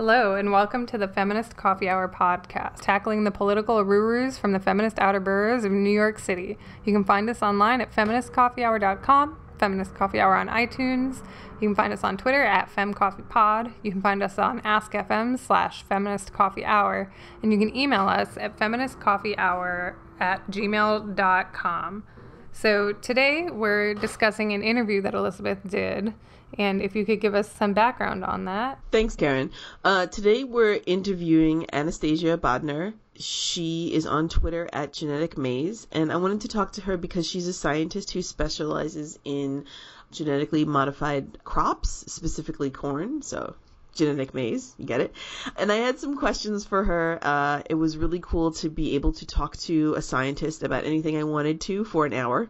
Hello, and welcome to the Feminist Coffee Hour podcast, tackling the political arurus from the feminist outer boroughs of New York City. You can find us online at feministcoffeehour.com, Feminist Coffee Hour on iTunes. You can find us on Twitter at FemCoffeePod. You can find us on AskFM slash Feminist Coffee Hour. And you can email us at feministcoffeehour at gmail.com. So today we're discussing an interview that Elizabeth did and if you could give us some background on that. Thanks, Karen. Uh, today we're interviewing Anastasia Bodnar. She is on Twitter at Genetic Maize, and I wanted to talk to her because she's a scientist who specializes in genetically modified crops, specifically corn. So genetic maze. You get it? And I had some questions for her. Uh, it was really cool to be able to talk to a scientist about anything I wanted to for an hour.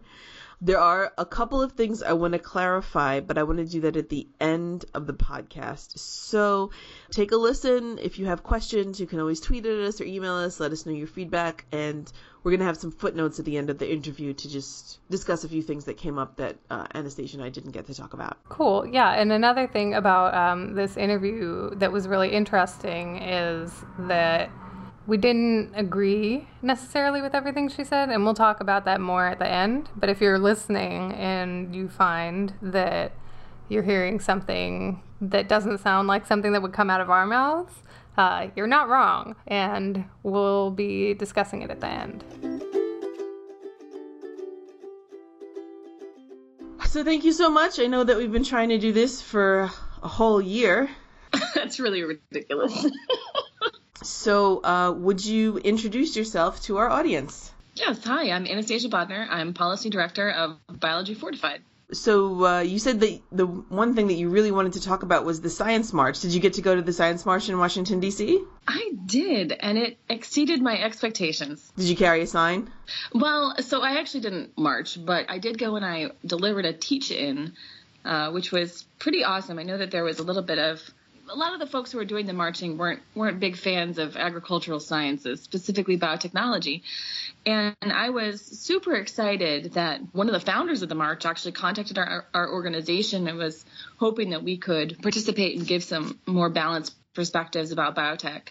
There are a couple of things I want to clarify, but I want to do that at the end of the podcast. So take a listen. If you have questions, you can always tweet at us or email us. Let us know your feedback. And we're going to have some footnotes at the end of the interview to just discuss a few things that came up that uh, Anastasia and I didn't get to talk about. Cool. Yeah. And another thing about um, this interview that was really interesting is that we didn't agree necessarily with everything she said, and we'll talk about that more at the end. But if you're listening and you find that you're hearing something that doesn't sound like something that would come out of our mouths, uh, you're not wrong, and we'll be discussing it at the end. So, thank you so much. I know that we've been trying to do this for a whole year. That's really ridiculous. So, uh, would you introduce yourself to our audience? Yes, hi, I'm Anastasia Bodnar. I'm Policy Director of Biology Fortified. So, uh, you said that the one thing that you really wanted to talk about was the Science March. Did you get to go to the Science March in Washington, D.C.? I did, and it exceeded my expectations. Did you carry a sign? Well, so I actually didn't march, but I did go and I delivered a teach in, uh, which was pretty awesome. I know that there was a little bit of a lot of the folks who were doing the marching weren't weren't big fans of agricultural sciences, specifically biotechnology. And I was super excited that one of the founders of the march actually contacted our, our organization and was hoping that we could participate and give some more balanced perspectives about biotech.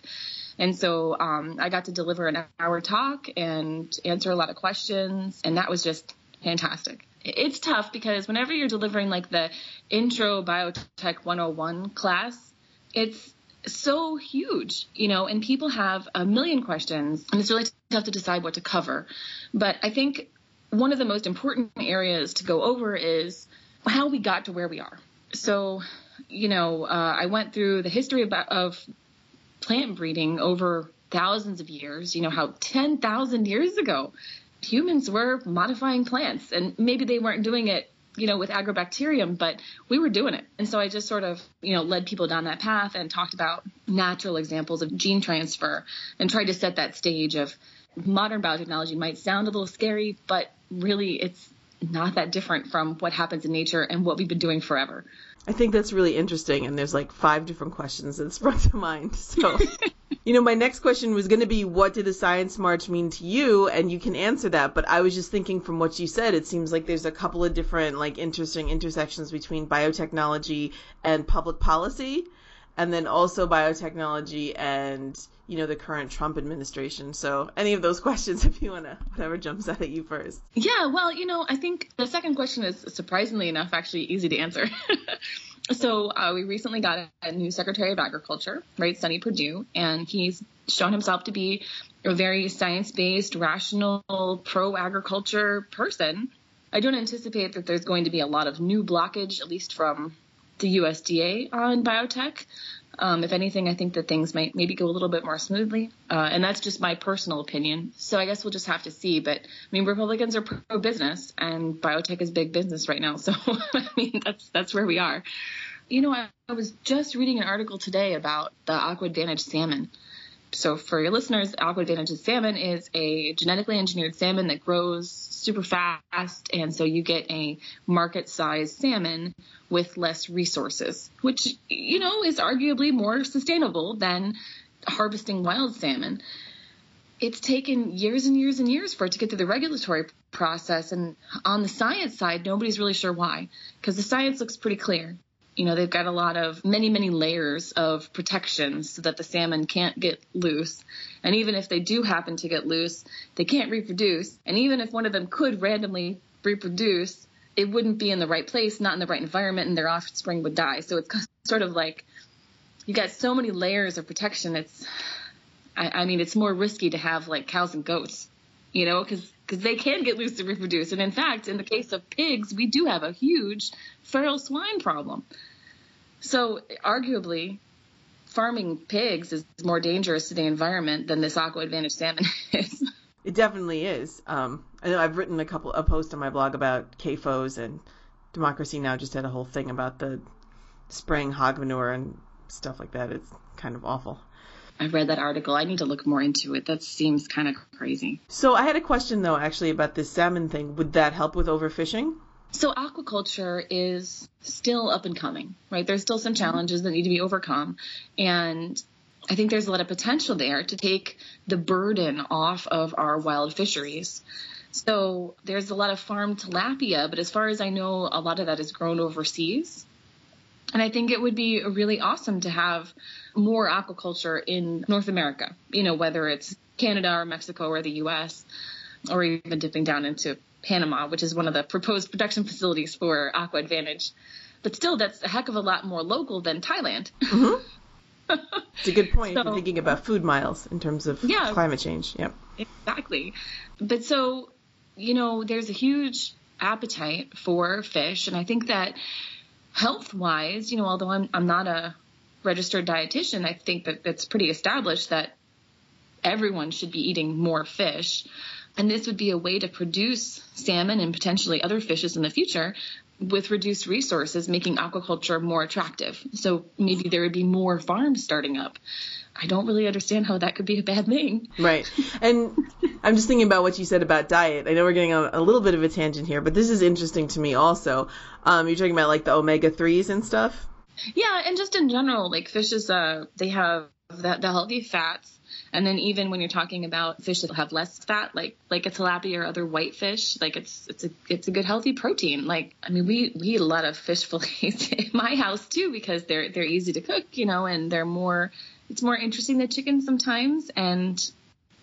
And so um, I got to deliver an hour talk and answer a lot of questions, and that was just fantastic. It's tough because whenever you're delivering like the intro biotech 101 class, it's so huge, you know, and people have a million questions, and it's really tough to decide what to cover. But I think one of the most important areas to go over is how we got to where we are. So, you know, uh, I went through the history of, of plant breeding over thousands of years, you know, how 10,000 years ago humans were modifying plants, and maybe they weren't doing it you know, with agrobacterium, but we were doing it. And so I just sort of, you know, led people down that path and talked about natural examples of gene transfer and tried to set that stage of modern biotechnology might sound a little scary, but really it's not that different from what happens in nature and what we've been doing forever. I think that's really interesting, and there's like five different questions that sprung to mind. So you know, my next question was going to be, what did the Science March mean to you? And you can answer that. But I was just thinking from what you said, it seems like there's a couple of different, like, interesting intersections between biotechnology and public policy, and then also biotechnology and, you know, the current Trump administration. So, any of those questions, if you want to, whatever jumps out at you first. Yeah, well, you know, I think the second question is surprisingly enough actually easy to answer. so uh, we recently got a new Secretary of Agriculture, right, Sonny Perdue, and he's shown himself to be a very science-based, rational, pro-agriculture person. I don't anticipate that there's going to be a lot of new blockage, at least from the USDA on biotech. Um, if anything, I think that things might maybe go a little bit more smoothly, uh, and that's just my personal opinion. So I guess we'll just have to see. But I mean, Republicans are pro-business, and biotech is big business right now. So I mean, that's that's where we are. You know, I, I was just reading an article today about the AquAdvantage salmon. So for your listeners, AquAdvantage salmon is a genetically engineered salmon that grows super fast, and so you get a market-sized salmon with less resources, which you know is arguably more sustainable than harvesting wild salmon. It's taken years and years and years for it to get through the regulatory process, and on the science side, nobody's really sure why, because the science looks pretty clear You know, they've got a lot of many, many layers of protections so that the salmon can't get loose. And even if they do happen to get loose, they can't reproduce. And even if one of them could randomly reproduce, it wouldn't be in the right place, not in the right environment, and their offspring would die. So it's sort of like you got so many layers of protection. It's, I, I mean, it's more risky to have like cows and goats, you know, because because they can get loose to reproduce. And in fact, in the case of pigs, we do have a huge feral swine problem. So arguably, farming pigs is more dangerous to the environment than this AquAdvantage salmon is. It definitely is. Um, I know I've written a couple a post on my blog about CAFOs and Democracy Now! just had a whole thing about the spraying hog manure and stuff like that. It's kind of awful. I read that article. I need to look more into it. That seems kind of crazy. So I had a question though, actually, about this salmon thing. Would that help with overfishing? So aquaculture is still up and coming, right? There's still some challenges that need to be overcome, and I think there's a lot of potential there to take the burden off of our wild fisheries. So there's a lot of farm tilapia, but as far as I know, a lot of that is grown overseas. And I think it would be really awesome to have more aquaculture in North America, you know, whether it's Canada or Mexico or the US, or even dipping down into Panama, which is one of the proposed production facilities for AquAdvantage. But still, that's a heck of a lot more local than Thailand. Mm-hmm. it's a good point so, you're thinking about food miles in terms of yeah, climate change. Yep. Exactly. But so, you know, there's a huge appetite for fish. And I think that health wise, you know, although I'm, I'm not a registered dietitian, I think that it's pretty established that everyone should be eating more fish. And this would be a way to produce salmon and potentially other fishes in the future with reduced resources, making aquaculture more attractive. So maybe there would be more farms starting up. I don't really understand how that could be a bad thing. Right. And I'm just thinking about what you said about diet. I know we're getting on a little bit of a tangent here, but this is interesting to me also. Um, you're talking about like the omega 3s and stuff? Yeah, and just in general, like fishes, uh, they have that, the healthy fats. And then even when you're talking about fish that have less fat, like like a tilapia or other white fish, like it's it's a it's a good healthy protein. Like I mean, we we eat a lot of fish fillets in my house too because they're they're easy to cook, you know, and they're more it's more interesting than chicken sometimes and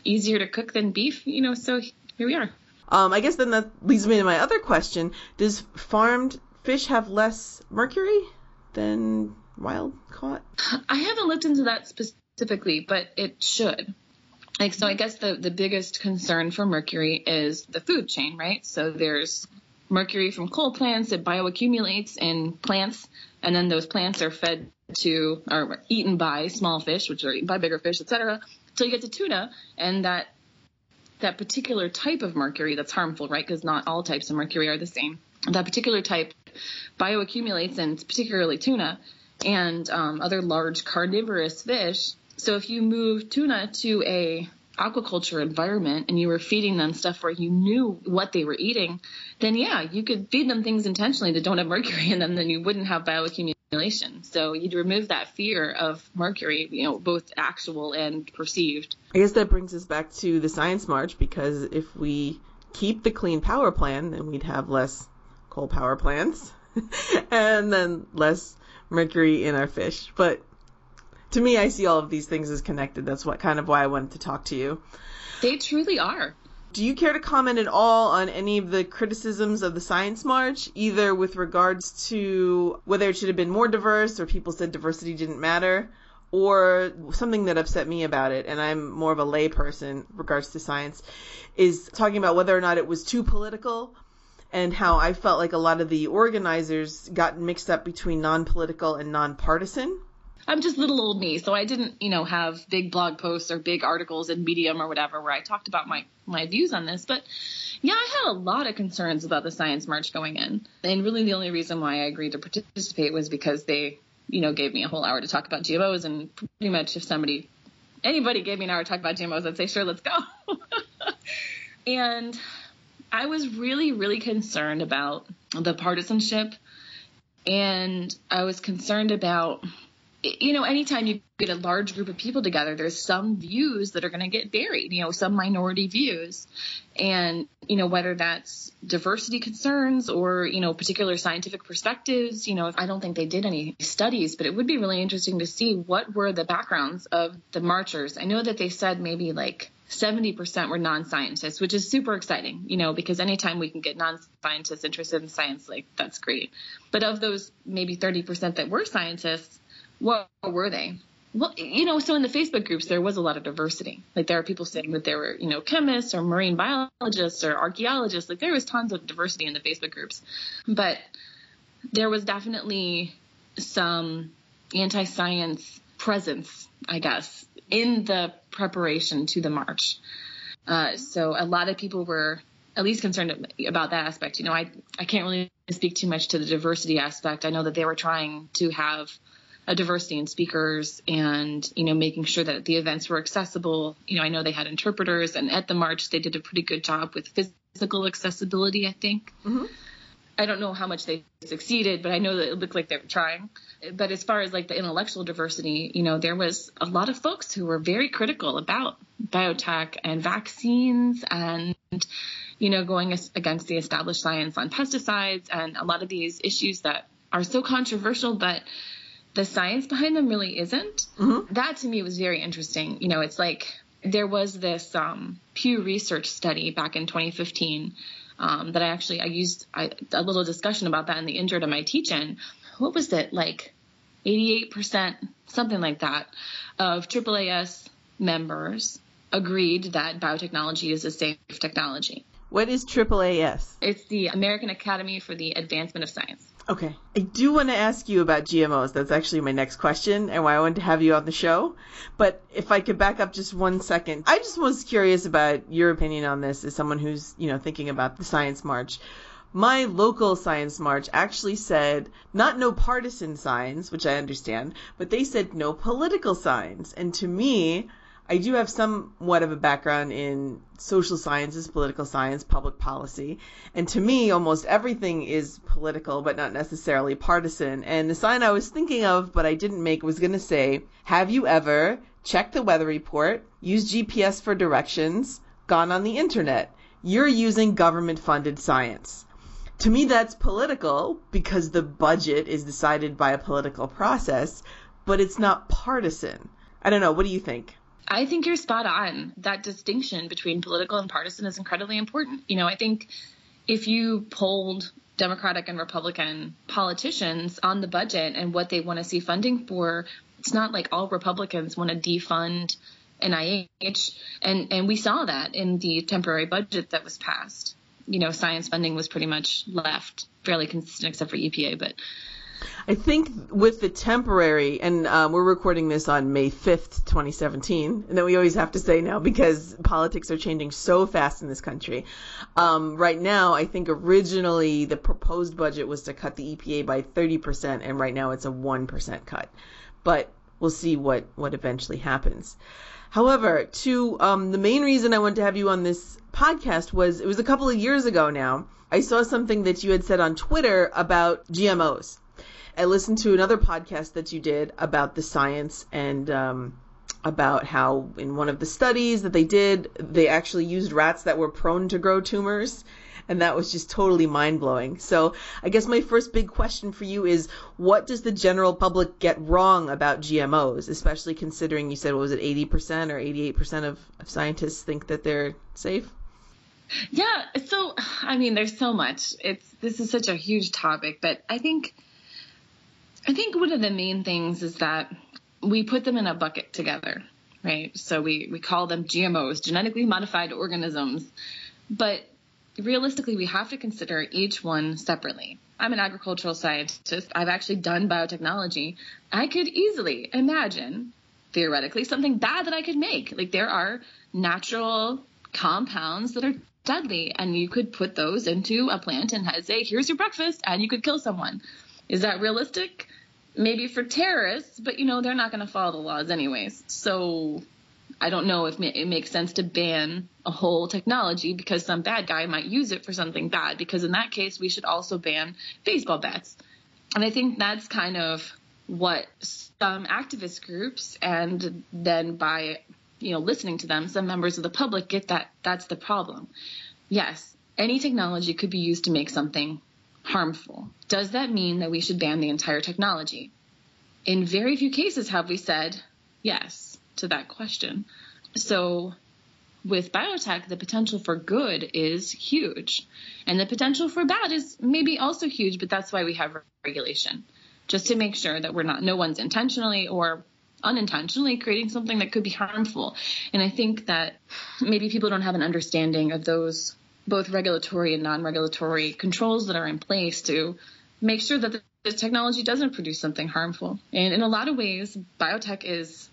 easier to cook than beef, you know, so here we are. Um, I guess then that leads me to my other question. Does farmed fish have less mercury than wild caught? I haven't looked into that specifically, but it should. Like, so I guess the, the biggest concern for mercury is the food chain, right? So there's mercury from coal plants that bioaccumulates in plants, and then those plants are fed to or eaten by small fish, which are eaten by bigger fish, etc. So you get to tuna, and that that particular type of mercury that's harmful, right? Because not all types of mercury are the same. That particular type bioaccumulates in particularly tuna and um, other large carnivorous fish. So if you move tuna to a aquaculture environment and you were feeding them stuff where you knew what they were eating, then yeah, you could feed them things intentionally that don't have mercury in them, then you wouldn't have bioaccumulation. So you'd remove that fear of mercury, you know, both actual and perceived. I guess that brings us back to the science march because if we keep the clean power plan, then we'd have less coal power plants and then less mercury in our fish. But to me, I see all of these things as connected. That's what kind of why I wanted to talk to you. They truly are. Do you care to comment at all on any of the criticisms of the Science March, either with regards to whether it should have been more diverse or people said diversity didn't matter, or something that upset me about it, and I'm more of a layperson regards to science, is talking about whether or not it was too political and how I felt like a lot of the organizers got mixed up between non-political and non-partisan. I'm just little old me, so I didn't, you know, have big blog posts or big articles in Medium or whatever where I talked about my my views on this. But yeah, I had a lot of concerns about the Science March going in, and really the only reason why I agreed to participate was because they, you know, gave me a whole hour to talk about GMOs, and pretty much if somebody, anybody gave me an hour to talk about GMOs, I'd say sure, let's go. and I was really, really concerned about the partisanship, and I was concerned about you know, anytime you get a large group of people together, there's some views that are going to get buried, you know, some minority views. And, you know, whether that's diversity concerns or, you know, particular scientific perspectives, you know, I don't think they did any studies, but it would be really interesting to see what were the backgrounds of the marchers. I know that they said maybe like 70% were non-scientists, which is super exciting, you know, because anytime we can get non-scientists interested in science, like that's great. But of those maybe 30% that were scientists, what were they? Well, you know, so in the Facebook groups, there was a lot of diversity. Like there are people saying that there were, you know, chemists or marine biologists or archaeologists. Like there was tons of diversity in the Facebook groups. But there was definitely some anti science presence, I guess, in the preparation to the march. Uh, so a lot of people were at least concerned about that aspect. You know, I, I can't really speak too much to the diversity aspect. I know that they were trying to have a diversity in speakers and you know making sure that the events were accessible you know i know they had interpreters and at the march they did a pretty good job with physical accessibility i think mm-hmm. I don't know how much they succeeded but i know that it looked like they were trying but as far as like the intellectual diversity you know there was a lot of folks who were very critical about biotech and vaccines and you know going against the established science on pesticides and a lot of these issues that are so controversial but the science behind them really isn't. Mm-hmm. That to me was very interesting. You know, it's like there was this um, Pew Research study back in 2015 um, that I actually I used I, a little discussion about that in the intro to my teaching. What was it like? 88%, something like that, of AAAS members agreed that biotechnology is a safe technology. What is AAAS? It's the American Academy for the Advancement of Science. Okay. I do want to ask you about GMOs. That's actually my next question and why I wanted to have you on the show. But if I could back up just one second, I just was curious about your opinion on this as someone who's, you know, thinking about the science march. My local science march actually said not no partisan signs, which I understand, but they said no political signs. And to me, I do have somewhat of a background in social sciences, political science, public policy. And to me, almost everything is political, but not necessarily partisan. And the sign I was thinking of, but I didn't make, was going to say, Have you ever checked the weather report, used GPS for directions, gone on the internet? You're using government funded science. To me, that's political because the budget is decided by a political process, but it's not partisan. I don't know. What do you think? I think you're spot on. That distinction between political and partisan is incredibly important. You know, I think if you polled Democratic and Republican politicians on the budget and what they want to see funding for, it's not like all Republicans want to defund NIH, and and we saw that in the temporary budget that was passed. You know, science funding was pretty much left fairly consistent, except for EPA, but I think with the temporary, and um, we're recording this on May 5th, 2017, and then we always have to say now because politics are changing so fast in this country. Um, right now, I think originally the proposed budget was to cut the EPA by 30%, and right now it's a 1% cut. But we'll see what, what eventually happens. However, to um, the main reason I wanted to have you on this podcast was it was a couple of years ago now. I saw something that you had said on Twitter about GMOs I listened to another podcast that you did about the science and um, about how in one of the studies that they did, they actually used rats that were prone to grow tumors. And that was just totally mind blowing. So I guess my first big question for you is what does the general public get wrong about GMOs, especially considering you said, what was it, 80% or 88% of, of scientists think that they're safe? Yeah, so I mean, there's so much. It's this is such a huge topic, but I think I think one of the main things is that we put them in a bucket together, right? So we, we call them GMOs, genetically modified organisms. But realistically, we have to consider each one separately. I'm an agricultural scientist. I've actually done biotechnology. I could easily imagine, theoretically, something bad that I could make. Like there are natural compounds that are deadly, and you could put those into a plant and say, here's your breakfast, and you could kill someone. Is that realistic? Maybe for terrorists, but you know, they're not going to follow the laws anyways. So I don't know if it makes sense to ban a whole technology because some bad guy might use it for something bad. Because in that case, we should also ban baseball bats. And I think that's kind of what some activist groups and then by you know listening to them some members of the public get that that's the problem yes any technology could be used to make something harmful does that mean that we should ban the entire technology in very few cases have we said yes to that question so with biotech, the potential for good is huge. And the potential for bad is maybe also huge, but that's why we have regulation. Just to make sure that we're not, no one's intentionally or unintentionally creating something that could be harmful. And I think that maybe people don't have an understanding of those both regulatory and non regulatory controls that are in place to make sure that the technology doesn't produce something harmful. And in a lot of ways, biotech is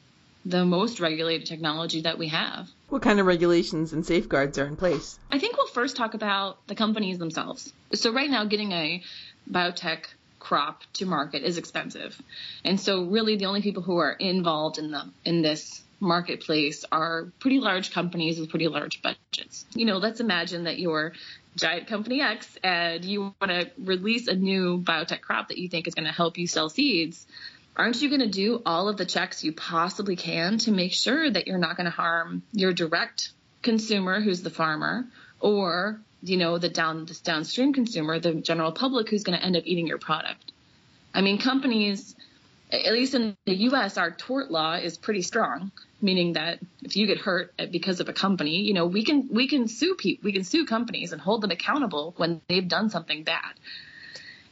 the most regulated technology that we have. What kind of regulations and safeguards are in place? I think we'll first talk about the companies themselves. So, right now, getting a biotech crop to market is expensive. And so, really, the only people who are involved in, the, in this marketplace are pretty large companies with pretty large budgets. You know, let's imagine that you're giant company X and you want to release a new biotech crop that you think is going to help you sell seeds. Aren't you going to do all of the checks you possibly can to make sure that you're not going to harm your direct consumer who's the farmer or you know the down this downstream consumer the general public who's going to end up eating your product? I mean companies at least in the us our tort law is pretty strong meaning that if you get hurt because of a company you know we can we can sue people we can sue companies and hold them accountable when they've done something bad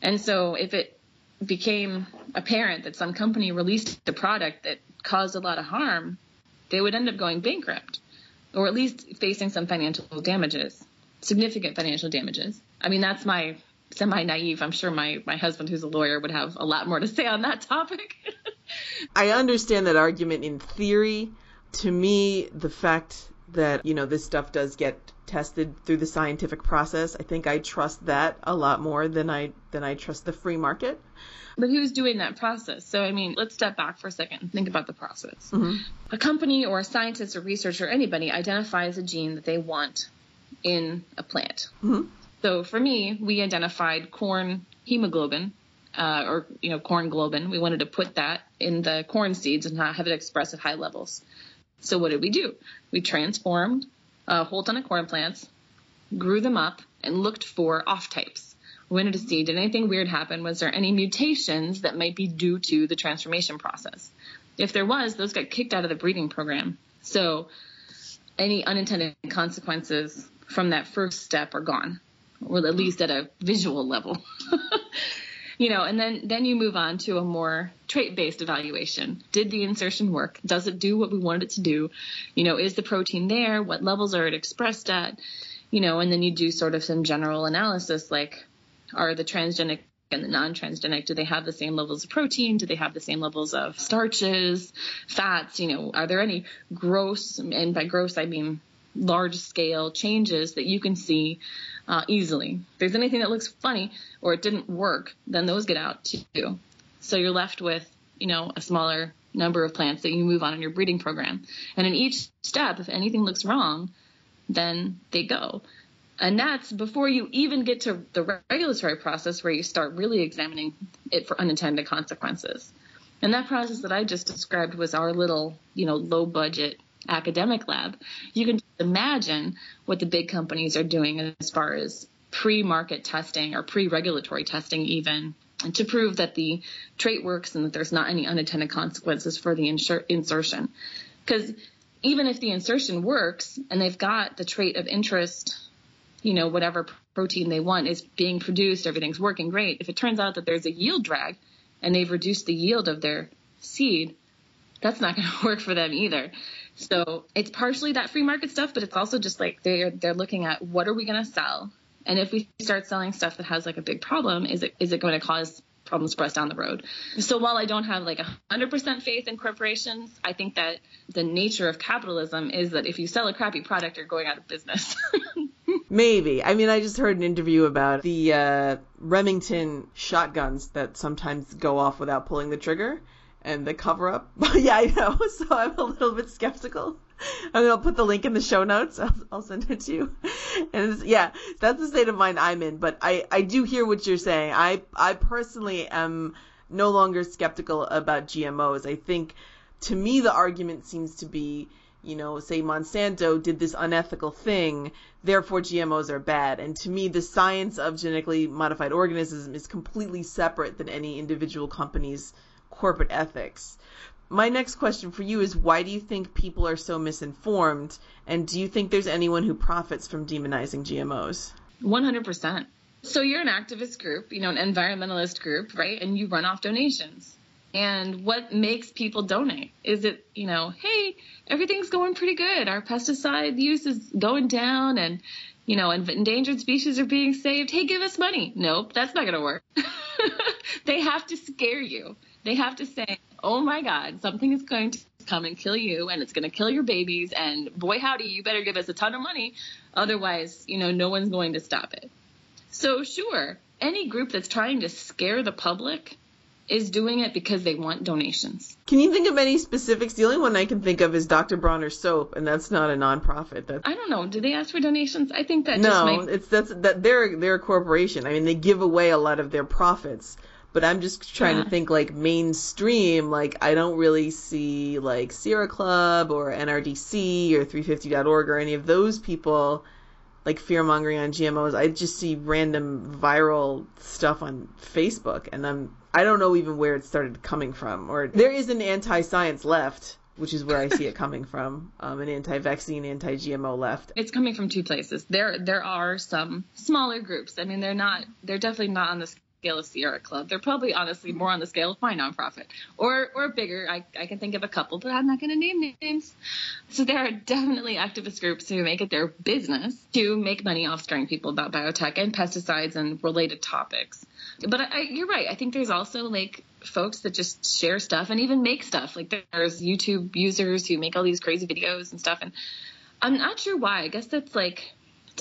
and so if it became apparent that some company released a product that caused a lot of harm, they would end up going bankrupt or at least facing some financial damages, significant financial damages. I mean, that's my semi naive. I'm sure my, my husband, who's a lawyer, would have a lot more to say on that topic. I understand that argument in theory. To me, the fact that, you know, this stuff does get tested through the scientific process, I think I trust that a lot more than I than I trust the free market. But who's doing that process? So, I mean, let's step back for a second and think about the process. Mm-hmm. A company or a scientist or researcher, anybody, identifies a gene that they want in a plant. Mm-hmm. So, for me, we identified corn hemoglobin, uh, or you know, corn globin. We wanted to put that in the corn seeds and not have it express at high levels. So, what did we do? We transformed a whole ton of corn plants, grew them up, and looked for off types We wanted to see did anything weird happen? Was there any mutations that might be due to the transformation process? If there was, those got kicked out of the breeding program. So any unintended consequences from that first step are gone, or at least at a visual level. you know, and then then you move on to a more trait-based evaluation. Did the insertion work? Does it do what we wanted it to do? You know, is the protein there? What levels are it expressed at? You know, and then you do sort of some general analysis like are the transgenic and the non-transgenic do they have the same levels of protein do they have the same levels of starches fats you know are there any gross and by gross i mean large scale changes that you can see uh, easily. If there's anything that looks funny or it didn't work then those get out too. So you're left with you know a smaller number of plants that you move on in your breeding program. And in each step if anything looks wrong then they go. And that's before you even get to the regulatory process where you start really examining it for unintended consequences. And that process that I just described was our little, you know, low budget academic lab. You can imagine what the big companies are doing as far as pre-market testing or pre-regulatory testing even to prove that the trait works and that there's not any unintended consequences for the insur- insertion. Because even if the insertion works and they've got the trait of interest you know, whatever protein they want is being produced, everything's working great. If it turns out that there's a yield drag and they've reduced the yield of their seed, that's not going to work for them either. So it's partially that free market stuff, but it's also just like they're they're looking at what are we going to sell, and if we start selling stuff that has like a big problem, is it is it going to cause problems for us down the road. So while I don't have like a 100% faith in corporations, I think that the nature of capitalism is that if you sell a crappy product, you're going out of business. Maybe. I mean, I just heard an interview about the uh, Remington shotguns that sometimes go off without pulling the trigger and the cover up. yeah, I know. So I'm a little bit skeptical. Mean, I'll put the link in the show notes. I'll, I'll send it to you. And yeah, that's the state of mind I'm in. But I, I do hear what you're saying. I, I personally am no longer skeptical about GMOs. I think to me the argument seems to be, you know, say Monsanto did this unethical thing, therefore GMOs are bad. And to me the science of genetically modified organisms is completely separate than any individual company's corporate ethics. My next question for you is why do you think people are so misinformed and do you think there's anyone who profits from demonizing GMOs? 100%. So you're an activist group, you know, an environmentalist group, right? And you run off donations. And what makes people donate? Is it, you know, hey, everything's going pretty good. Our pesticide use is going down and, you know, endangered species are being saved. Hey, give us money. Nope, that's not going to work. they have to scare you. They have to say, oh my God, something is going to come and kill you and it's going to kill your babies. And boy, howdy, you better give us a ton of money. Otherwise, you know, no one's going to stop it. So, sure, any group that's trying to scare the public is doing it because they want donations. Can you think of any specifics? The only one I can think of is Dr. Bronner soap, and that's not a nonprofit. That's I don't know. Do they ask for donations? I think that no, might... it's that's that they're they're a corporation. I mean, they give away a lot of their profits. But I'm just trying yeah. to think like mainstream. Like I don't really see like Sierra Club or NRDC or 350.org or any of those people like fear mongering on GMOs. I just see random viral stuff on Facebook, and I'm I don't know even where it started coming from. Or there is an anti-science left, which is where I see it coming from. Um, an anti-vaccine, anti-GMO left. It's coming from two places. There there are some smaller groups. I mean, they're not they're definitely not on the scale of Sierra Club. They're probably honestly mm-hmm. more on the scale of my nonprofit or or bigger. I, I can think of a couple, but I'm not going to name names. So there are definitely activist groups who make it their business to make money off scaring people about biotech and pesticides and related topics. But I, you're right. I think there's also like folks that just share stuff and even make stuff. Like there's YouTube users who make all these crazy videos and stuff. And I'm not sure why. I guess that's like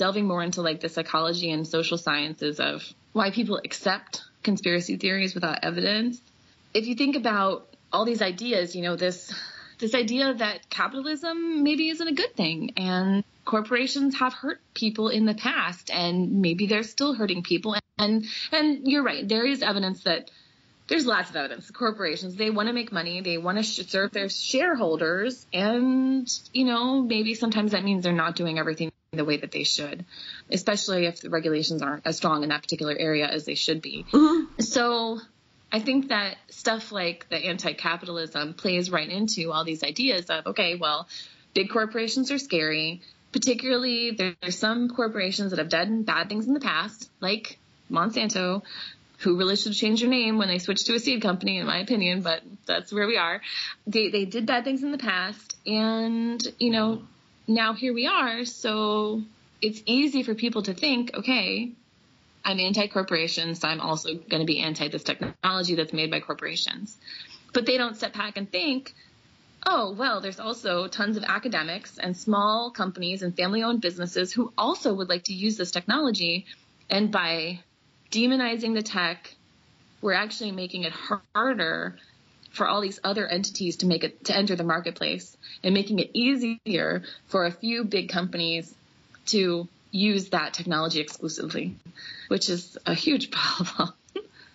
delving more into like the psychology and social sciences of why people accept conspiracy theories without evidence. If you think about all these ideas, you know, this this idea that capitalism maybe isn't a good thing and corporations have hurt people in the past and maybe they're still hurting people and and you're right there is evidence that there's lots of evidence corporations they want to make money they want to serve their shareholders and you know maybe sometimes that means they're not doing everything the way that they should, especially if the regulations aren't as strong in that particular area as they should be. Mm-hmm. So I think that stuff like the anti capitalism plays right into all these ideas of, okay, well, big corporations are scary. Particularly, there's some corporations that have done bad things in the past, like Monsanto, who really should change their name when they switched to a seed company, in my opinion, but that's where we are. They, they did bad things in the past, and, you know, now here we are. So it's easy for people to think, okay, I'm anti corporations, so I'm also going to be anti this technology that's made by corporations. But they don't step back and think, oh, well, there's also tons of academics and small companies and family owned businesses who also would like to use this technology. And by demonizing the tech, we're actually making it harder for all these other entities to make it to enter the marketplace and making it easier for a few big companies to use that technology exclusively, which is a huge problem.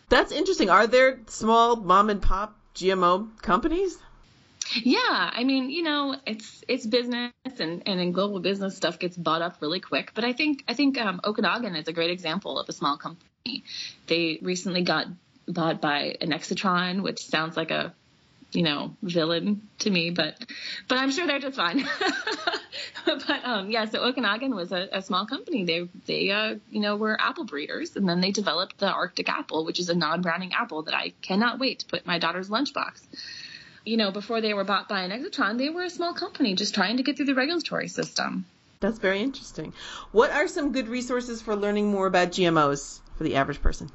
That's interesting. Are there small mom and pop GMO companies? Yeah, I mean, you know, it's it's business, and and in global business, stuff gets bought up really quick. But I think I think um, Okanagan is a great example of a small company. They recently got bought by Intrexon, which sounds like a you know villain to me, but but I'm sure they're just fine. but um, yeah, so Okanagan was a, a small company. They they uh, you know were apple breeders, and then they developed the Arctic apple, which is a non-browning apple that I cannot wait to put in my daughter's lunchbox. You know, before they were bought by Intrexon, they were a small company just trying to get through the regulatory system. That's very interesting. What are some good resources for learning more about GMOs for the average person?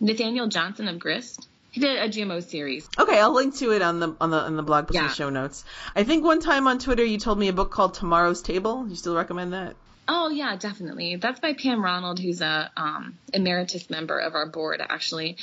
Nathanael Johnson of Grist. He did a GMO series. Okay, I'll link to it on the on the on the blog post yeah. show notes. I think one time on Twitter you told me a book called Tomorrow's Table. You still recommend that? Oh yeah, definitely. That's by Pam Ronald, who's a um, emeritus member of our board actually,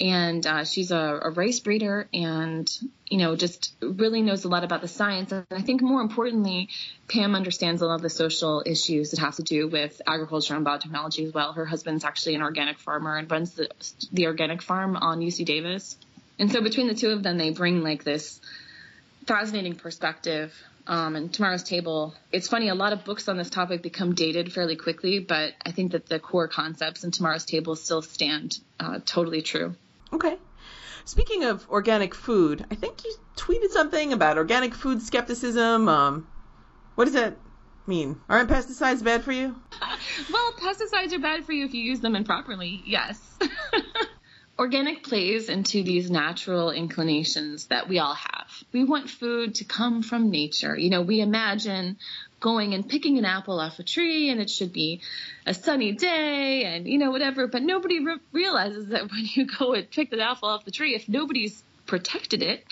and uh, she's a, a, rice breeder and you know just really knows a lot about the science and i think more importantly pam understands a lot of the social issues that have to do with agriculture and biotechnology as well her husband's actually an organic farmer and runs the, the organic farm on uc davis And so between the two of them, they bring like this fascinating perspective. Um, and tomorrow's table, it's funny, a lot of books on this topic become dated fairly quickly, but I think that the core concepts in tomorrow's table still stand uh, totally true. Okay. Speaking of organic food, I think you tweeted something about organic food skepticism. Um, what does that mean? Aren't pesticides bad for you? well, pesticides are bad for you if you use them improperly, yes. Organic plays into these natural inclinations that we all have. We want food to come from nature. You know, we imagine going and picking an apple off a tree and it should be a sunny day and, you know, whatever. But nobody re- realizes that when you go and pick the apple off the tree, if nobody's protected it,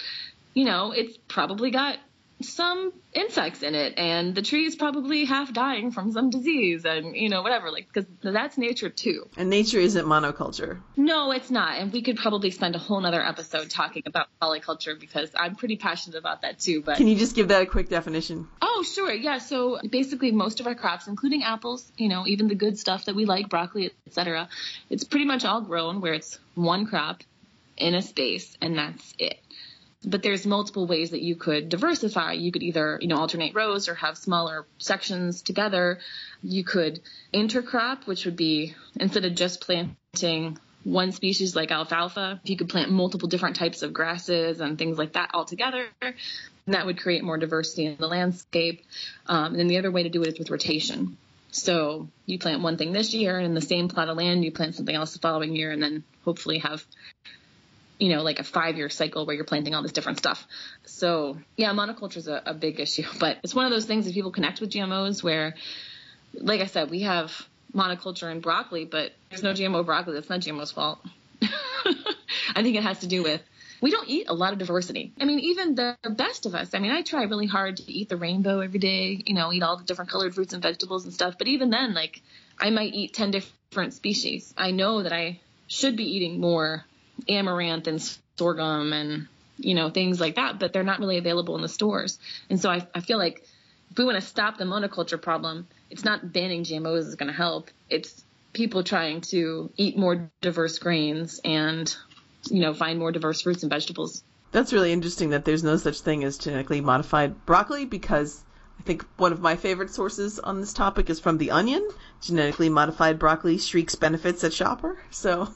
you know, it's probably got some insects in it and the tree is probably half dying from some disease and you know whatever like because that's nature too. And nature isn't monoculture. No it's not and we could probably spend a whole nother episode talking about polyculture because i'm pretty passionate about that too but can you just give that a quick definition? Oh sure yeah so basically most of our crops including apples you know even the good stuff that we like broccoli etc it's pretty much all grown where it's one crop in a space and that's it but there's multiple ways that you could diversify. You could either, you know, alternate rows or have smaller sections together. You could intercrop, which would be instead of just planting one species like alfalfa, if you could plant multiple different types of grasses and things like that all together. That would create more diversity in the landscape. Um, and then the other way to do it is with rotation. So you plant one thing this year, and in the same plot of land, you plant something else the following year, and then hopefully have you know, like a five year cycle where you're planting all this different stuff. So yeah, monoculture is a, a big issue, but it's one of those things that people connect with GMOs where, like I said, we have monoculture in broccoli, but there's no GMO broccoli. That's not GMO's fault. I think it has to do with we don't eat a lot of diversity. I mean, even the best of us. I mean, I try really hard to eat the rainbow every day, you know, eat all the different colored fruits and vegetables and stuff. But even then, like, I might eat 10 different species. I know that I should be eating more amaranth and sorghum and you know things like that, but they're not really available in the stores. And so I, I feel like if we want to stop the monoculture problem, it's not banning GMOs is going to help. It's people trying to eat more diverse grains and you know find more diverse fruits and vegetables. That's really interesting that there's no such thing as genetically modified broccoli because I think one of my favorite sources on this topic is from The Onion. Genetically modified broccoli shrieks benefits at shopper. So,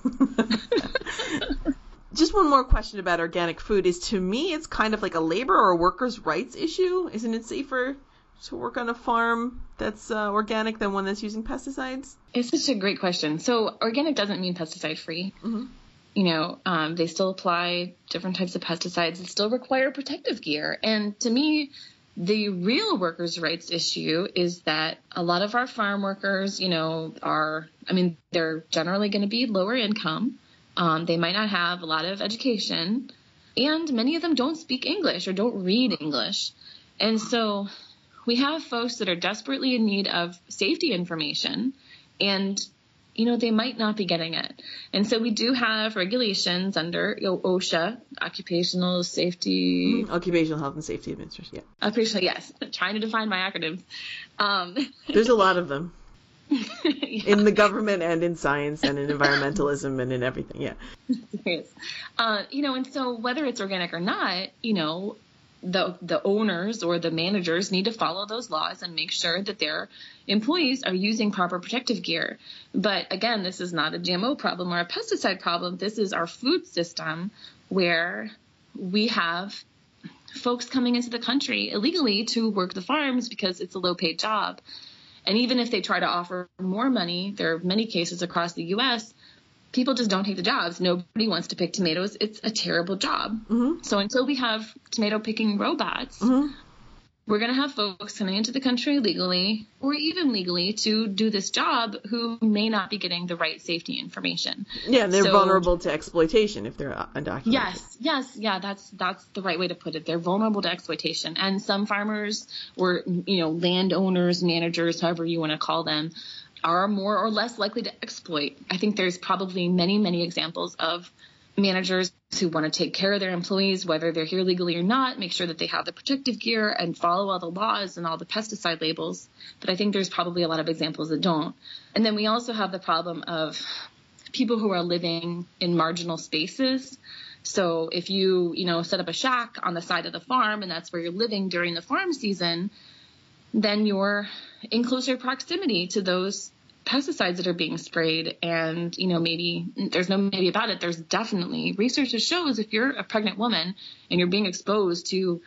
just one more question about organic food is to me, it's kind of like a labor or workers' rights issue. Isn't it safer to work on a farm that's uh, organic than one that's using pesticides? It's such a great question. So, organic doesn't mean pesticide free. Mm-hmm. You know, um, they still apply different types of pesticides and still require protective gear. And to me, the real workers' rights issue is that a lot of our farm workers, you know, are, I mean, they're generally going to be lower income. Um, they might not have a lot of education, and many of them don't speak English or don't read English. And so we have folks that are desperately in need of safety information, and you know, they might not be getting it. And so we do have regulations under OSHA, Occupational Safety. Mm, Occupational Health and Safety Administration, yeah. Occupational, yes. I'm trying to define my acronyms. Um, There's a lot of them. yeah. In the government and in science and in environmentalism and in everything, yeah. Uh, you know, and so whether it's organic or not, you know, the the owners or the managers need to follow those laws and make sure that their employees are using proper protective gear. But again, this is not a GMO problem or a pesticide problem. This is our food system where we have folks coming into the country illegally to work the farms because it's a low paid job. And even if they try to offer more money, there are many cases across the US people just don't take the jobs. Nobody wants to pick tomatoes. It's a terrible job. Mm-hmm. So until we have tomato picking robots, mm-hmm. we're going to have folks coming into the country legally or even legally to do this job who may not be getting the right safety information. Yeah, they're so, vulnerable to exploitation if they're undocumented. Yes, yes, yeah, that's that's the right way to put it. They're vulnerable to exploitation. And some farmers or you know, landowners, managers, however you want to call them, are more or less likely to exploit. I think there's probably many, many examples of managers who want to take care of their employees, whether they're here legally or not, make sure that they have the protective gear and follow all the laws and all the pesticide labels. But I think there's probably a lot of examples that don't. And then we also have the problem of people who are living in marginal spaces. So if you, you know, set up a shack on the side of the farm and that's where you're living during the farm season, then you're in closer proximity to those pesticides that are being sprayed. And you know maybe there's no maybe about it. There's definitely research that shows if you're a pregnant woman and you're being exposed to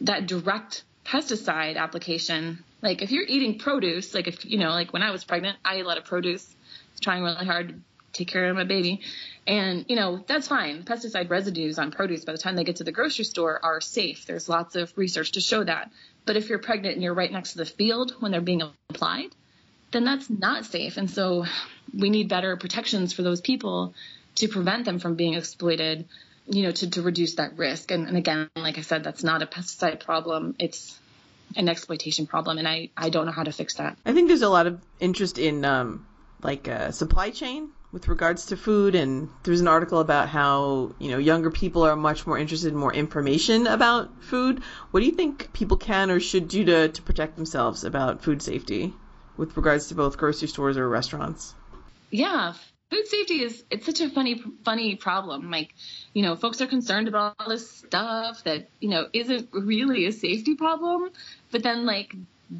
that direct pesticide application like if you're eating produce like if you know like when i was pregnant i ate a lot of produce trying really hard to take care of my baby. And you know that's fine. Pesticide residues on produce by the time they get to the grocery store are safe. There's lots of research to show that but if you're pregnant and you're right next to the field when they're being applied then that's not safe. And so we need better protections for those people to prevent them from being exploited, you know, to, to reduce that risk. And, and again, like I said, that's not a pesticide problem. It's an exploitation problem. And I, I don't know how to fix that. I think there's a lot of interest in, um, like, uh, supply chain with regards to food and there's an article about how you know younger people are much more interested in more information about food what do you think people can or should do to, to protect themselves about food safety with regards to both grocery stores or restaurants? Yeah, food safety is it's such a funny funny problem. Like, you know, folks are concerned about all this stuff that, you know, isn't really a safety problem, but then like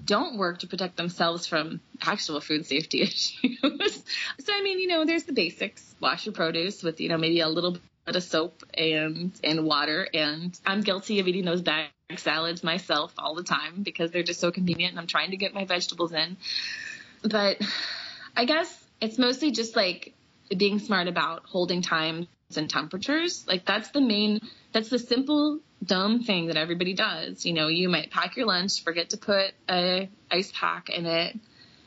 don't work to protect themselves from actual food safety issues. so I mean, you know, there's the basics. Wash your produce with, you know, maybe a little bit of soap and and water and I'm guilty of eating those bag salads myself all the time because they're just so convenient and I'm trying to get my vegetables in. But I guess it's mostly just like being smart about holding times and temperatures. Like that's the main, that's the simple dumb thing that everybody does. You know, you might pack your lunch, forget to put a ice pack in it,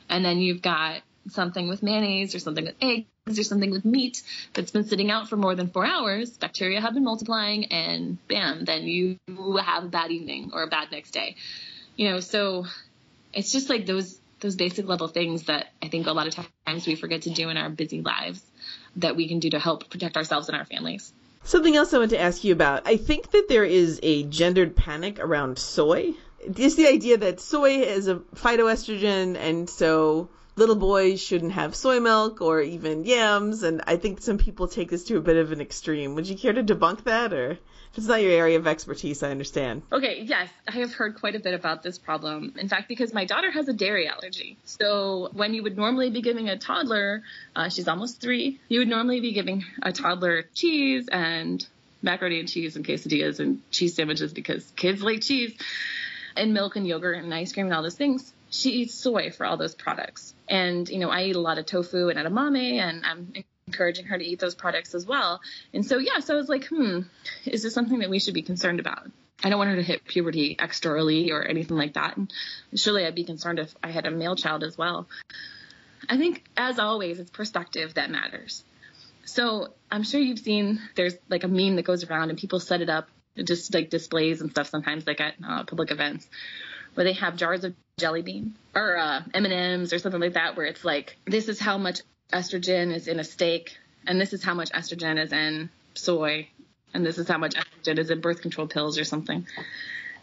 and then you've got something with mayonnaise or something with eggs or something with meat that's been sitting out for more than four hours, bacteria have been multiplying, and bam, then you have a bad evening or a bad next day. You know, so it's just like those those basic level things that I think a lot of times we forget to do in our busy lives that we can do to help protect ourselves and our families. Something else I want to ask you about. I think that there is a gendered panic around soy. It's the idea that soy is a phytoestrogen and so little boys shouldn't have soy milk or even yams, and I think some people take this to a bit of an extreme. Would you care to debunk that, or if it's not your area of expertise, I understand. Okay, yes, I have heard quite a bit about this problem. In fact, because my daughter has a dairy allergy. So when you would normally be giving a toddler, uh, she's almost three, you would normally be giving a toddler cheese and macaroni and cheese and quesadillas and cheese sandwiches because kids like cheese and milk and yogurt and ice cream and all those things she eats soy for all those products. And, you know, I eat a lot of tofu and edamame, and I'm encouraging her to eat those products as well. And so, yeah, so I was like, hmm, is this something that we should be concerned about? I don't want her to hit puberty extra early or anything like that. And surely I'd be concerned if I had a male child as well. I think, as always, it's perspective that matters. So I'm sure you've seen there's like a meme that goes around and people set it up just like displays and stuff sometimes like at uh, public events where they have jars of jelly bean or uh, M&Ms or something like that, where it's like, this is how much estrogen is in a steak, and this is how much estrogen is in soy, and this is how much estrogen is in birth control pills or something.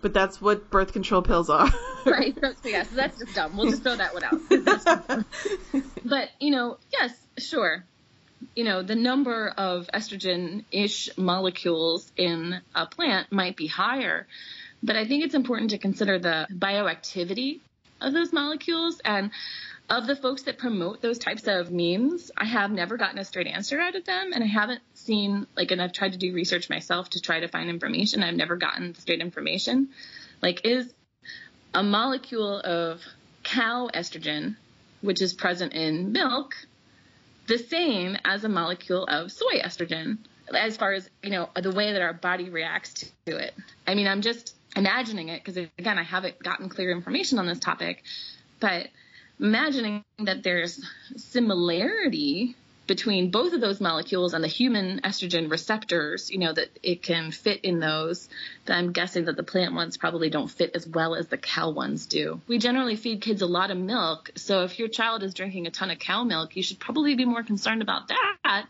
But that's what birth control pills are. right. So, yeah, so that's just dumb. We'll just throw that one out. but, you know, yes, sure. You know, the number of estrogen ish molecules in a plant might be higher, but I think it's important to consider the bioactivity of those molecules and of the folks that promote those types of memes, I have never gotten a straight answer out of them. And I haven't seen, like, and I've tried to do research myself to try to find information. I've never gotten straight information. Like, is a molecule of cow estrogen, which is present in milk, the same as a molecule of soy estrogen? As far as, you know, the way that our body reacts to it. I mean, I'm just imagining it, because again, I haven't gotten clear information on this topic, but imagining that there's similarity between both of those molecules and the human estrogen receptors, you know, that it can fit in those, then I'm guessing that the plant ones probably don't fit as well as the cow ones do. We generally feed kids a lot of milk, so if your child is drinking a ton of cow milk, you should probably be more concerned about that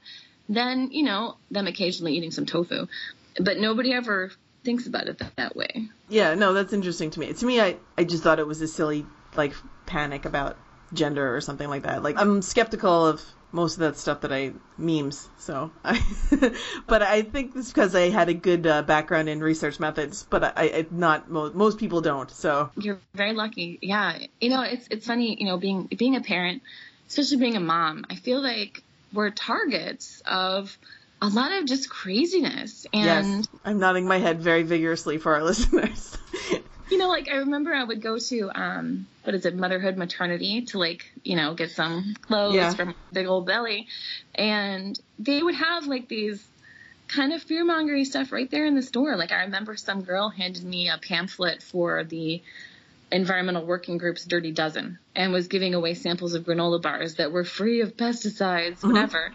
than, you know, them occasionally eating some tofu. But nobody ever thinks about it that, that way. Yeah, no, that's interesting to me. To me, I, I just thought it was a silly like panic about gender or something like that. Like I'm skeptical of most of that stuff that I memes. So, I, but I think it's because I had a good uh, background in research methods. But I, I not most most people don't. So you're very lucky. Yeah, you know it's it's funny. You know, being being a parent, especially being a mom, I feel like we're targets of a lot of just craziness. And yes, I'm nodding my head very vigorously for our listeners. You know, like I remember I would go to um what is it, motherhood maternity to like, you know, get some clothes yeah. from big old belly. And they would have like these kind of fear mongering stuff right there in the store. Like I remember some girl handed me a pamphlet for the environmental working group's dirty dozen and was giving away samples of granola bars that were free of pesticides, mm-hmm. whatever.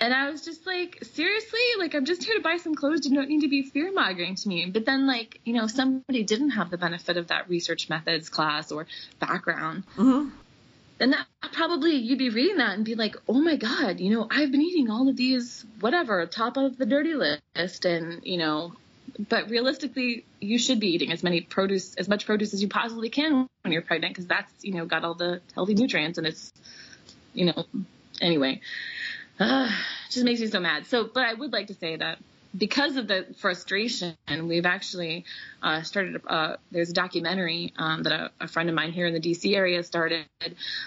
And I was just like, seriously? Like, I'm just here to buy some clothes. You don't need to be fear mongering to me. But then, like, you know, somebody didn't have the benefit of that research methods class or background. Mm-hmm. Then that probably you'd be reading that and be like, oh my God, you know, I've been eating all of these, whatever, top of the dirty list. And, you know, but realistically, you should be eating as many produce, as much produce as you possibly can when you're pregnant because that's, you know, got all the healthy nutrients and it's, you know, anyway uh, just makes me so mad. So, but I would like to say that because of the frustration, we've actually uh, started. Uh, there's a documentary um, that a, a, friend of mine here in the D.C. area started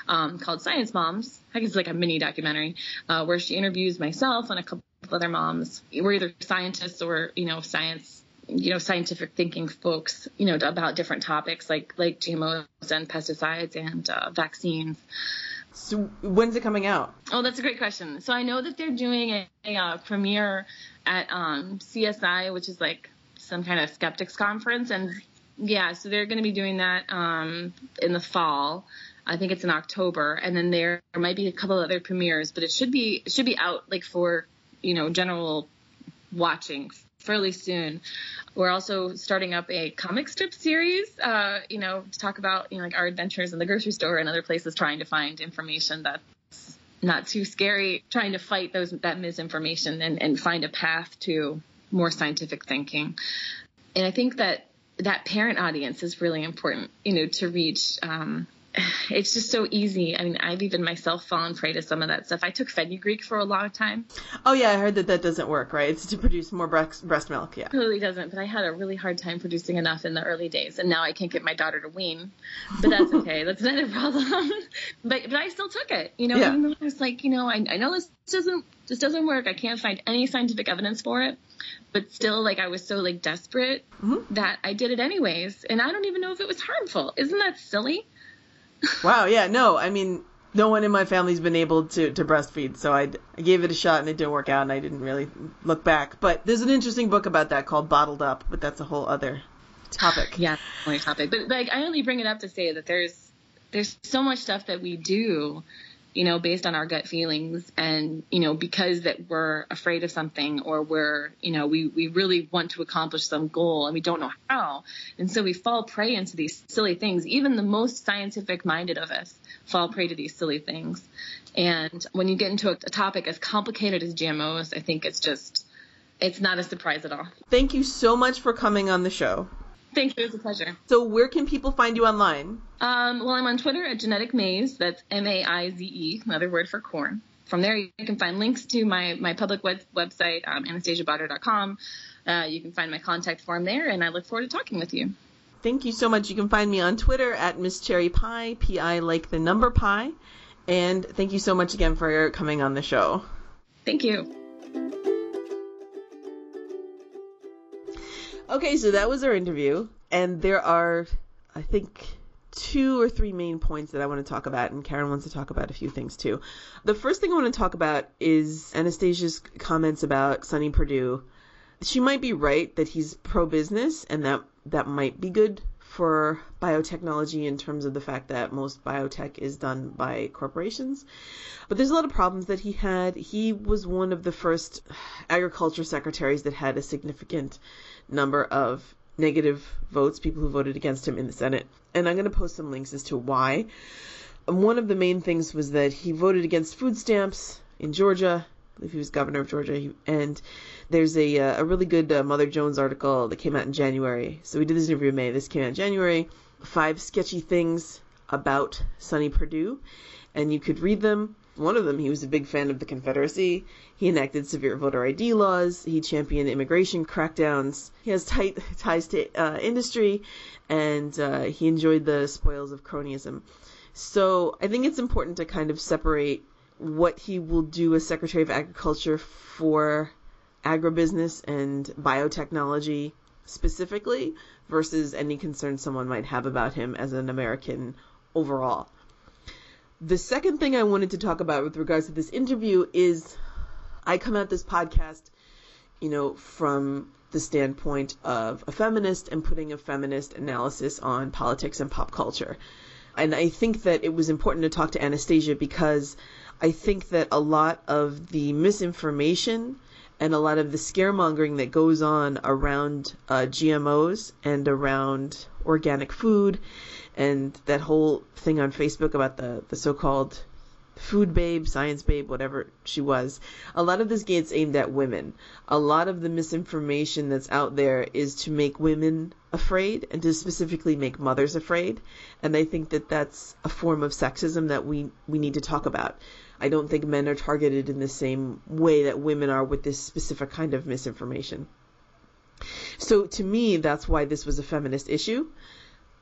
um, called Science Moms. I guess it's like a mini documentary uh, where she interviews myself and a couple of other moms. We're either scientists or you know science you know scientific thinking folks you know about different topics like like GMOs and pesticides and uh, vaccines so when's it coming out? Oh, that's a great question. So I know that they're doing a, a uh, premiere at um, CSI, which is like some kind of skeptics conference, and yeah, so they're going to be doing that um, in the fall. I think it's in October, and then there might be a couple other premieres, but it should be it should be out like for you know general watching fairly soon. We're also starting up a comic strip series, uh, you know, to talk about you know like our adventures in the grocery store and other places, trying to find information that's not too scary, trying to fight those that misinformation and, and find a path to more scientific thinking. And I think that that parent audience is really important, you know, to reach. Um, it's just so easy. I mean, I've even myself fallen prey to some of that stuff. I took fenugreek for a long time. Oh yeah, I heard that that doesn't work, right? It's to produce more breast breast milk. Yeah, it really doesn't. But I had a really hard time producing enough in the early days, and now I can't get my daughter to wean. But that's okay. that's not a problem. but but I still took it. You know, yeah. even though I was like, you know, I I know this doesn't this doesn't work. I can't find any scientific evidence for it. But still, like I was so like desperate mm-hmm. that I did it anyways, and I don't even know if it was harmful. Isn't that silly? Wow, yeah, no, I mean, no one in my family's been able to, to breastfeed, so I, I gave it a shot and it didn't work out, and I didn't really look back. But there's an interesting book about that called Bottled Up, but that's a whole other topic. yeah, only topic. But like, I only bring it up to say that there's there's so much stuff that we do you know, based on our gut feelings and, you know, because that we're afraid of something or we're, you know, we, we really want to accomplish some goal and we don't know how. And so we fall prey into these silly things. Even the most scientific minded of us fall prey to these silly things. And when you get into a, a topic as complicated as GMOs, I think it's just, it's not a surprise at all. Thank you so much for coming on the show. Thank you. It was a pleasure. So, where can people find you online? Um, well, I'm on Twitter at Genetic Maize. That's M A I Z E, another word for corn. From there, you can find links to my, my public web, website, um, anastasiabodnar.com. Uh, you can find my contact form there, and I look forward to talking with you. Thank you so much. You can find me on Twitter at Miss Cherry Pie, P I like the number pie. And thank you so much again for coming on the show. Thank you. Okay, so that was our interview, and there are, I think, two or three main points that I want to talk about, and Karen wants to talk about a few things too. The first thing I want to talk about is Anastasia's comments about Sonny Perdue. She might be right that he's pro business, and that that might be good for biotechnology in terms of the fact that most biotech is done by corporations. But there's a lot of problems that he had. He was one of the first agriculture secretaries that had a significant number of negative votes, people who voted against him in the Senate. And I'm going to post some links as to why. One of the main things was that he voted against food stamps in Georgia. I believe he was governor of Georgia. And there's a, uh, a really good uh, Mother Jones article that came out in January. So we did this interview in May. This came out in January. Five sketchy things about Sonny Perdue, and you could read them. One of them, he was a big fan of the Confederacy. He enacted severe voter ID laws. He championed immigration crackdowns. He has tight ties to uh, industry, and uh, he enjoyed the spoils of cronyism. So I think it's important to kind of separate what he will do as Secretary of Agriculture for agribusiness and biotechnology specifically versus any concern someone might have about him as an American overall. The second thing I wanted to talk about with regards to this interview is I come at this podcast, you know, from the standpoint of a feminist and putting a feminist analysis on politics and pop culture. And I think that it was important to talk to Anastasia because I think that a lot of the misinformation and a lot of the scaremongering that goes on around uh, GMOs and around organic food and that whole thing on Facebook about the, the so-called food babe, science babe, whatever she was. A lot of this gets aimed at women. A lot of the misinformation that's out there is to make women afraid and to specifically make mothers afraid. And I think that that's a form of sexism that we, we need to talk about. I don't think men are targeted in the same way that women are with this specific kind of misinformation. So to me, that's why this was a feminist issue.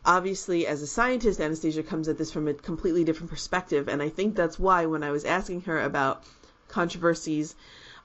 Obviously, as a scientist, Anastasia comes at this from a completely different perspective, and I think that's why when I was asking her about controversies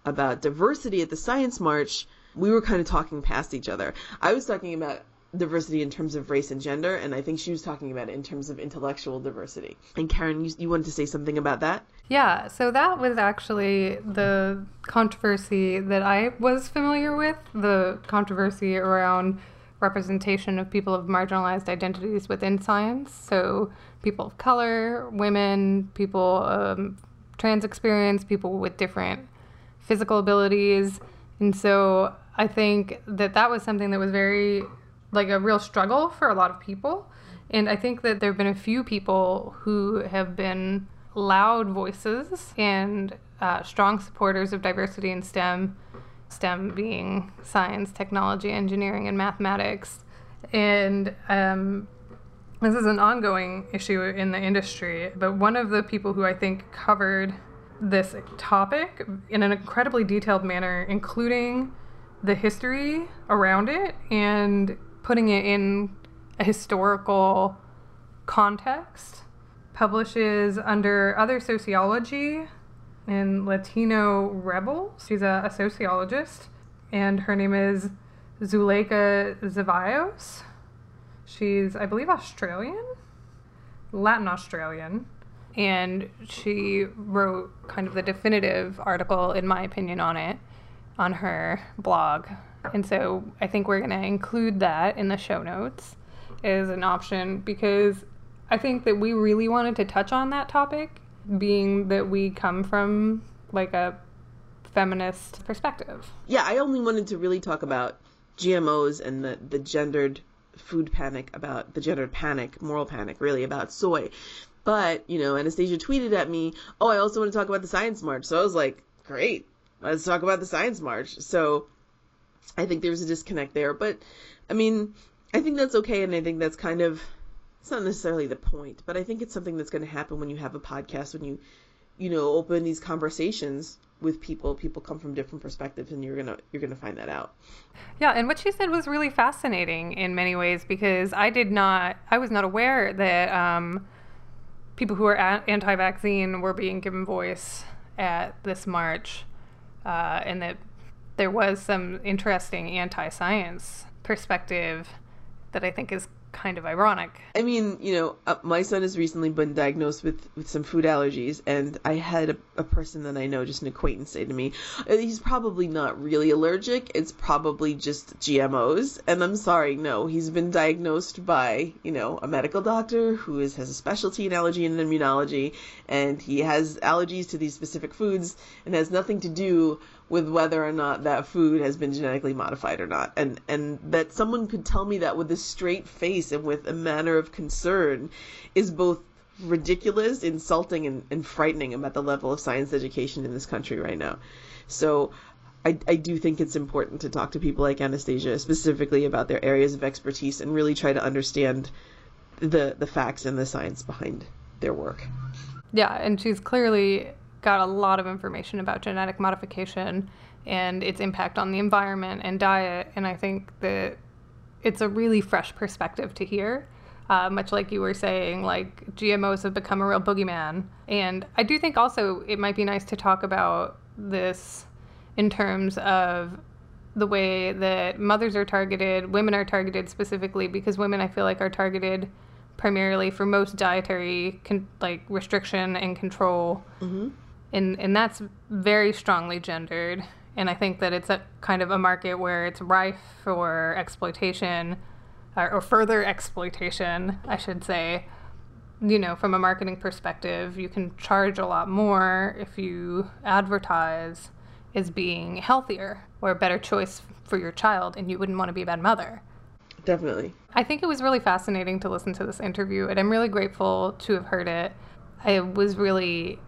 about diversity at the Science March, we were kind of talking past each other. I was talking about diversity in terms of race and gender, and I think she was talking about it in terms of intellectual diversity. And Karen, you, you wanted to say something about that? Yeah, so that was actually the controversy that I was familiar with the controversy around representation of people of marginalized identities within science. So, people of color, women, people um, trans experience, people with different physical abilities. And so, I think that that was something that was very like a real struggle for a lot of people. And I think that there have been a few people who have been loud voices and uh, strong supporters of diversity in STEM, STEM being science, technology, engineering, and mathematics. And um, this is an ongoing issue in the industry. But one of the people who I think covered this topic in an incredibly detailed manner, including the history around it and putting it in a historical context, publishes under Other Sociology in Latino Rebels. She's a, a sociologist, and her name is Zuleyka Zevallos. She's, I believe, Australian, Latin Australian, and she wrote kind of the definitive article, in my opinion, on it on her blog and so I think we're going to include that in the show notes as an option because I think that we really wanted to touch on that topic, being that we come from like a feminist perspective. Yeah, I only wanted to really talk about GMOs and the, the gendered food panic about the gendered panic, moral panic, really about soy. But, you know, Anastasia tweeted at me, oh, I also want to talk about the Science March. So I was like, great, let's talk about the Science March. So I think there's a disconnect there. But I mean, I think that's okay, and I think that's kind of it's not necessarily the point, but I think it's something that's going to happen when you have a podcast, when you you know open these conversations with people. People come from different perspectives and you're to you're to find that out. Yeah and what she said was really fascinating in many ways because i did not i was not aware that um, people who are anti-vaccine were being given voice at this march uh, and that there was some interesting anti science perspective that I think is kind of ironic. I mean, you know, uh, my son has recently been diagnosed with, with some food allergies, and I had a, a person that I know, just an acquaintance, say to me, uh, he's probably not really allergic, it's probably just GMOs. And I'm sorry, no, he's been diagnosed by, you know, a medical doctor who is, has a specialty in allergy and immunology, and he has allergies to these specific foods and has nothing to do with whether or not that food has been genetically modified or not. And and that someone could tell me that with a straight face and with a manner of concern is both ridiculous, insulting and, and frightening about the level of science education in this country right now. So I, I do think it's important to talk to people like Anastasia specifically about their areas of expertise and really try to understand the the facts and the science behind their work. Yeah, and she's clearly got a lot of information about genetic modification and its impact on the environment and diet. And I think that it's a really fresh perspective to hear. Uh, much like you were saying, like GMOs have become a real boogeyman. And I do think also it might be nice to talk about this in terms of the way that mothers are targeted, women are targeted specifically because women I feel like are targeted primarily for most dietary con- like restriction and control. Mm-hmm. And and that's very strongly gendered. And I think that it's a kind of a market where it's rife for exploitation or, or further exploitation, I should say. You know, from a marketing perspective, you can charge a lot more if you advertise as being healthier or a better choice for your child, and you wouldn't want to be a bad mother. Definitely. I think it was really fascinating to listen to this interview, and I'm really grateful to have heard it. I was really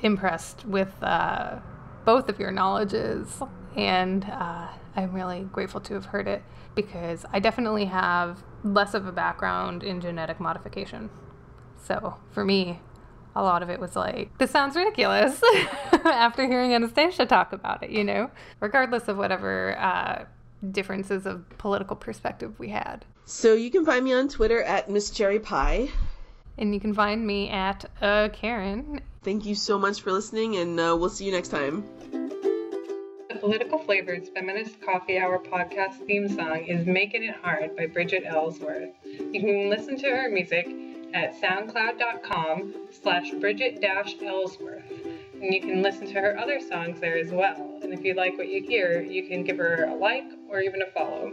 impressed with uh, both of your knowledges, and uh, I'm really grateful to have heard it because I definitely have less of a background in genetic modification. So for me, a lot of it was like, this sounds ridiculous after hearing Anastasia talk about it, you know, regardless of whatever uh, differences of political perspective we had. So you can find me on Twitter at Miss Cherry Pie. And you can find me at uh, Karen. Thank you so much for listening, and uh, we'll see you next time. The Political Flavors Feminist Coffee Hour podcast theme song is Making It Hard by Bridget Ellsworth. You can listen to her music at soundcloud.com slash Bridget Ellsworth. And you can listen to her other songs there as well. And if you like what you hear, you can give her a like or even a follow.